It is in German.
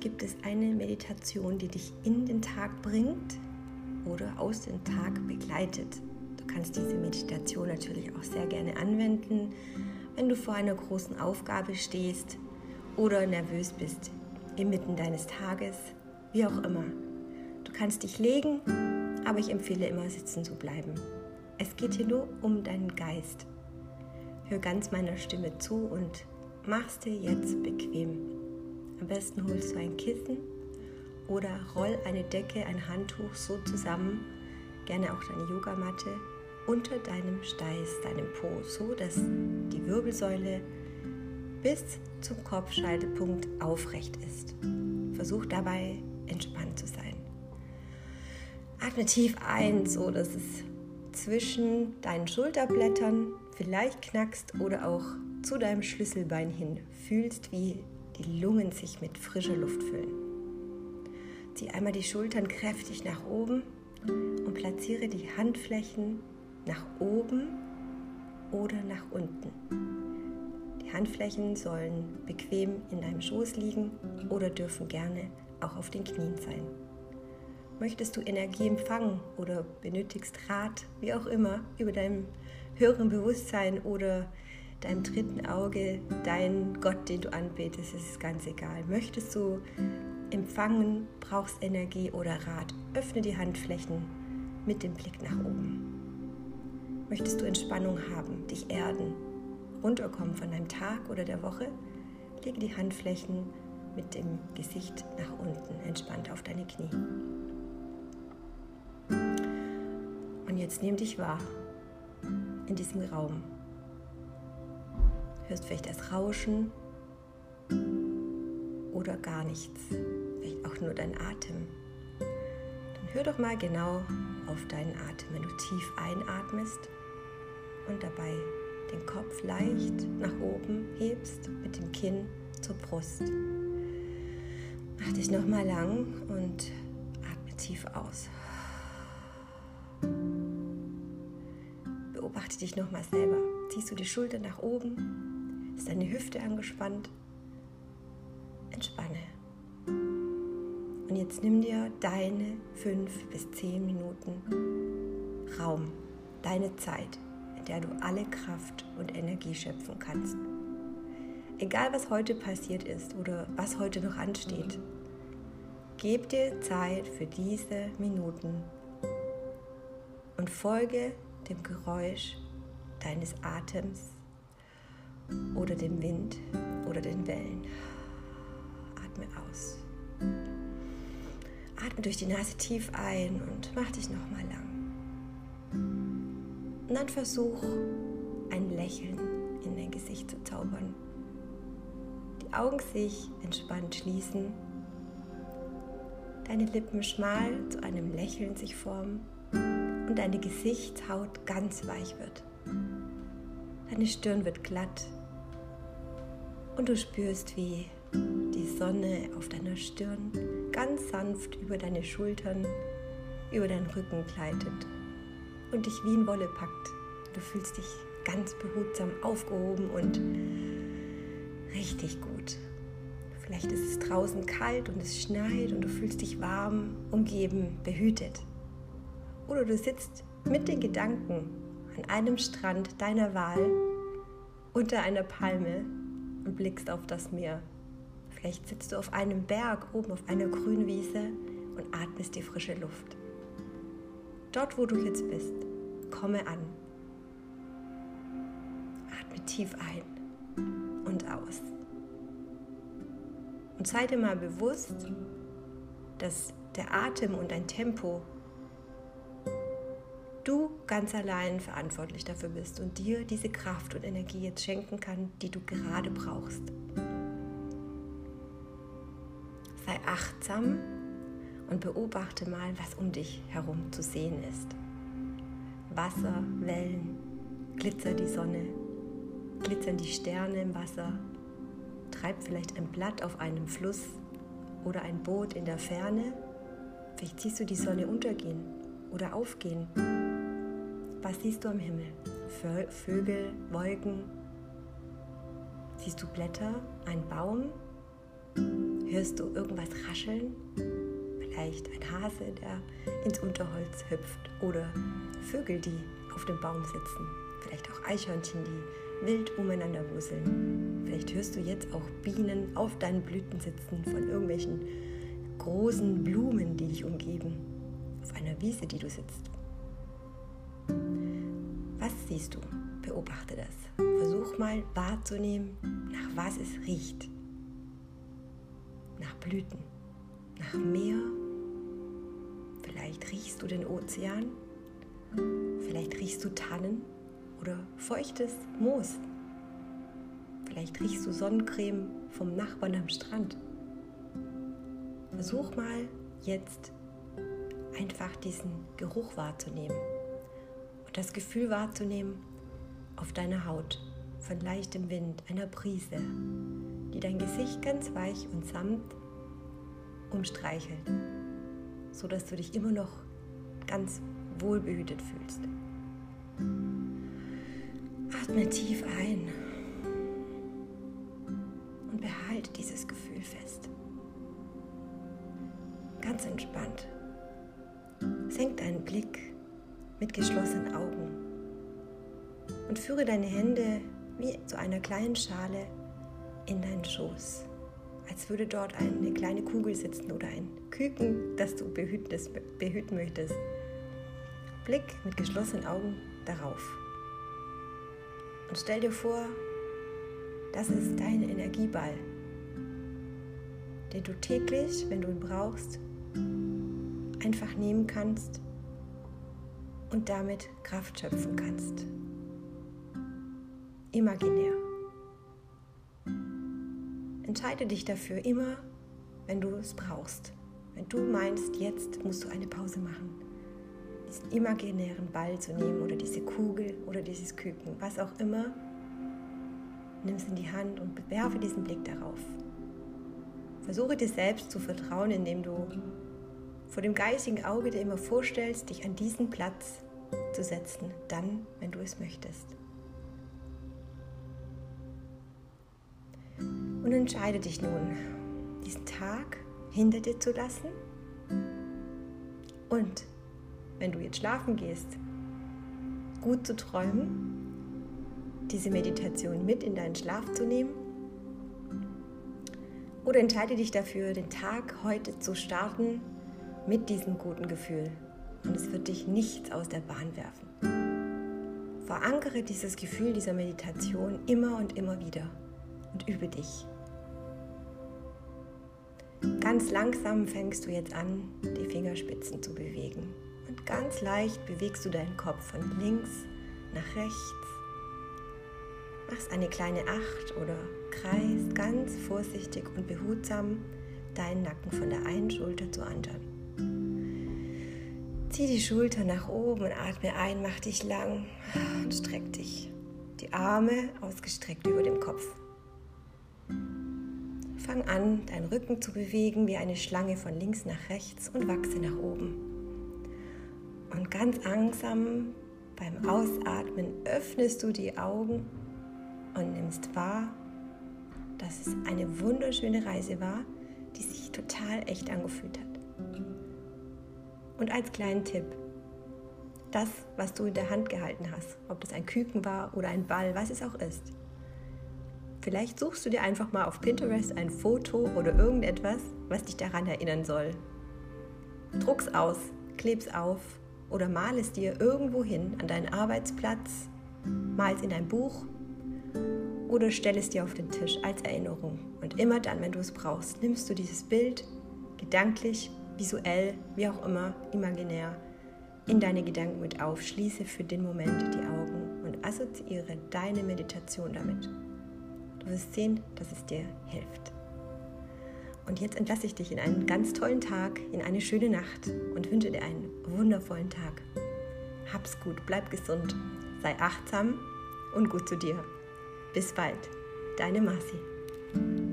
Gibt es eine Meditation, die dich in den Tag bringt oder aus dem Tag begleitet. Du kannst diese Meditation natürlich auch sehr gerne anwenden, wenn du vor einer großen Aufgabe stehst oder nervös bist, inmitten deines Tages, wie auch immer. Du kannst dich legen, aber ich empfehle immer sitzen zu bleiben. Es geht hier nur um deinen Geist. Hör ganz meiner Stimme zu und mach's dir jetzt bequem. Am besten holst du ein Kissen oder roll eine Decke, ein Handtuch so zusammen, gerne auch deine Yogamatte, unter deinem Steiß, deinem Po, so dass die Wirbelsäule bis zum Kopfschaltepunkt aufrecht ist. Versuch dabei entspannt zu sein. Atme tief ein, so dass es zwischen deinen Schulterblättern vielleicht knackst oder auch zu deinem Schlüsselbein hin fühlst, wie die Lungen sich mit frischer Luft füllen. Zieh einmal die Schultern kräftig nach oben und platziere die Handflächen nach oben oder nach unten. Die Handflächen sollen bequem in deinem Schoß liegen oder dürfen gerne auch auf den Knien sein. Möchtest du Energie empfangen oder benötigst Rat, wie auch immer, über deinem höheren Bewusstsein oder deinem dritten Auge, dein Gott, den du anbetest, ist ganz egal. Möchtest du empfangen, brauchst Energie oder Rat, öffne die Handflächen mit dem Blick nach oben. Möchtest du Entspannung haben, dich erden, runterkommen von deinem Tag oder der Woche, lege die Handflächen mit dem Gesicht nach unten, entspannt auf deine Knie. Und jetzt nimm dich wahr in diesem Raum hörst vielleicht das Rauschen oder gar nichts, vielleicht auch nur dein Atem. Dann hör doch mal genau auf deinen Atem, wenn du tief einatmest und dabei den Kopf leicht nach oben hebst mit dem Kinn zur Brust. Mach dich nochmal lang und atme tief aus. Beobachte dich nochmal selber. Ziehst du die Schulter nach oben ist deine Hüfte angespannt? Entspanne. Und jetzt nimm dir deine fünf bis zehn Minuten Raum, deine Zeit, in der du alle Kraft und Energie schöpfen kannst. Egal was heute passiert ist oder was heute noch ansteht, gib dir Zeit für diese Minuten und folge dem Geräusch deines Atems oder dem Wind oder den Wellen. Atme aus. Atme durch die Nase tief ein und mach dich nochmal lang. Und dann versuch ein Lächeln in dein Gesicht zu zaubern. Die Augen sich entspannt schließen, deine Lippen schmal zu einem Lächeln sich formen und deine Gesichtshaut ganz weich wird. Deine Stirn wird glatt und du spürst, wie die Sonne auf deiner Stirn ganz sanft über deine Schultern, über deinen Rücken gleitet und dich wie in Wolle packt. Du fühlst dich ganz behutsam aufgehoben und richtig gut. Vielleicht ist es draußen kalt und es schneit und du fühlst dich warm, umgeben, behütet. Oder du sitzt mit den Gedanken an einem Strand deiner Wahl unter einer Palme und blickst auf das Meer. Vielleicht sitzt du auf einem Berg oben auf einer grünen Wiese und atmest die frische Luft. Dort, wo du jetzt bist, komme an. Atme tief ein und aus. Und sei dir mal bewusst, dass der Atem und dein Tempo du ganz allein verantwortlich dafür bist und dir diese Kraft und Energie jetzt schenken kann, die du gerade brauchst. Sei achtsam und beobachte mal, was um dich herum zu sehen ist. Wasser, Wellen, glitzert die Sonne, glitzern die Sterne im Wasser, treibt vielleicht ein Blatt auf einem Fluss oder ein Boot in der Ferne. Vielleicht siehst du die Sonne untergehen oder aufgehen was siehst du am Himmel? Vögel, Wolken? Siehst du Blätter, einen Baum? Hörst du irgendwas rascheln? Vielleicht ein Hase, der ins Unterholz hüpft oder Vögel, die auf dem Baum sitzen. Vielleicht auch Eichhörnchen, die wild umeinander wuseln. Vielleicht hörst du jetzt auch Bienen auf deinen Blüten sitzen von irgendwelchen großen Blumen, die dich umgeben. Auf einer Wiese, die du sitzt. Siehst du? Beobachte das. Versuch mal wahrzunehmen, nach was es riecht. Nach Blüten, nach Meer. Vielleicht riechst du den Ozean. Vielleicht riechst du Tannen oder feuchtes Moos. Vielleicht riechst du Sonnencreme vom Nachbarn am Strand. Versuch mal jetzt einfach diesen Geruch wahrzunehmen und das Gefühl wahrzunehmen auf deiner Haut von leichtem Wind, einer Brise, die dein Gesicht ganz weich und sanft umstreichelt, sodass du dich immer noch ganz wohlbehütet fühlst. Atme tief ein und behalte dieses Gefühl fest. Ganz entspannt. Senk deinen Blick mit geschlossenen Augen und führe deine Hände wie zu einer kleinen Schale in deinen Schoß, als würde dort eine kleine Kugel sitzen oder ein Küken, das du behüten möchtest. Blick mit geschlossenen Augen darauf. Und stell dir vor, das ist dein Energieball, den du täglich, wenn du ihn brauchst, einfach nehmen kannst und damit Kraft schöpfen kannst. Imaginär. Entscheide dich dafür immer, wenn du es brauchst. Wenn du meinst, jetzt musst du eine Pause machen diesen imaginären Ball zu nehmen oder diese Kugel oder dieses Küken, was auch immer, nimm es in die Hand und werfe diesen Blick darauf. Versuche dir selbst zu vertrauen, indem du vor dem geistigen Auge dir immer vorstellst, dich an diesen Platz zu setzen, dann, wenn du es möchtest. Und entscheide dich nun, diesen Tag hinter dir zu lassen und wenn du jetzt schlafen gehst, gut zu träumen, diese Meditation mit in deinen Schlaf zu nehmen. Oder entscheide dich dafür, den Tag heute zu starten mit diesem guten Gefühl. Und es wird dich nichts aus der Bahn werfen. Verankere dieses Gefühl dieser Meditation immer und immer wieder und übe dich. Ganz langsam fängst du jetzt an, die Fingerspitzen zu bewegen. Und ganz leicht bewegst du deinen Kopf von links nach rechts. Machst eine kleine Acht oder kreist ganz vorsichtig und behutsam deinen Nacken von der einen Schulter zur anderen. Zieh die Schulter nach oben und atme ein, mach dich lang und streck dich. Die Arme ausgestreckt über dem Kopf. Fang an, deinen Rücken zu bewegen wie eine Schlange von links nach rechts und wachse nach oben. Und ganz langsam beim Ausatmen öffnest du die Augen und nimmst wahr, dass es eine wunderschöne Reise war, die sich total echt angefühlt hat. Und als kleinen Tipp, das, was du in der Hand gehalten hast, ob das ein Küken war oder ein Ball, was es auch ist. Vielleicht suchst du dir einfach mal auf Pinterest ein Foto oder irgendetwas, was dich daran erinnern soll. Druck's aus, kleb's auf oder mal es dir irgendwo hin an deinen Arbeitsplatz, mal es in ein Buch oder stell es dir auf den Tisch als Erinnerung. Und immer dann, wenn du es brauchst, nimmst du dieses Bild gedanklich, visuell, wie auch immer, imaginär in deine Gedanken mit auf, schließe für den Moment die Augen und assoziiere deine Meditation damit. Du wirst sehen, dass es dir hilft. Und jetzt entlasse ich dich in einen ganz tollen Tag, in eine schöne Nacht und wünsche dir einen wundervollen Tag. Hab's gut, bleib gesund, sei achtsam und gut zu dir. Bis bald, deine Marci.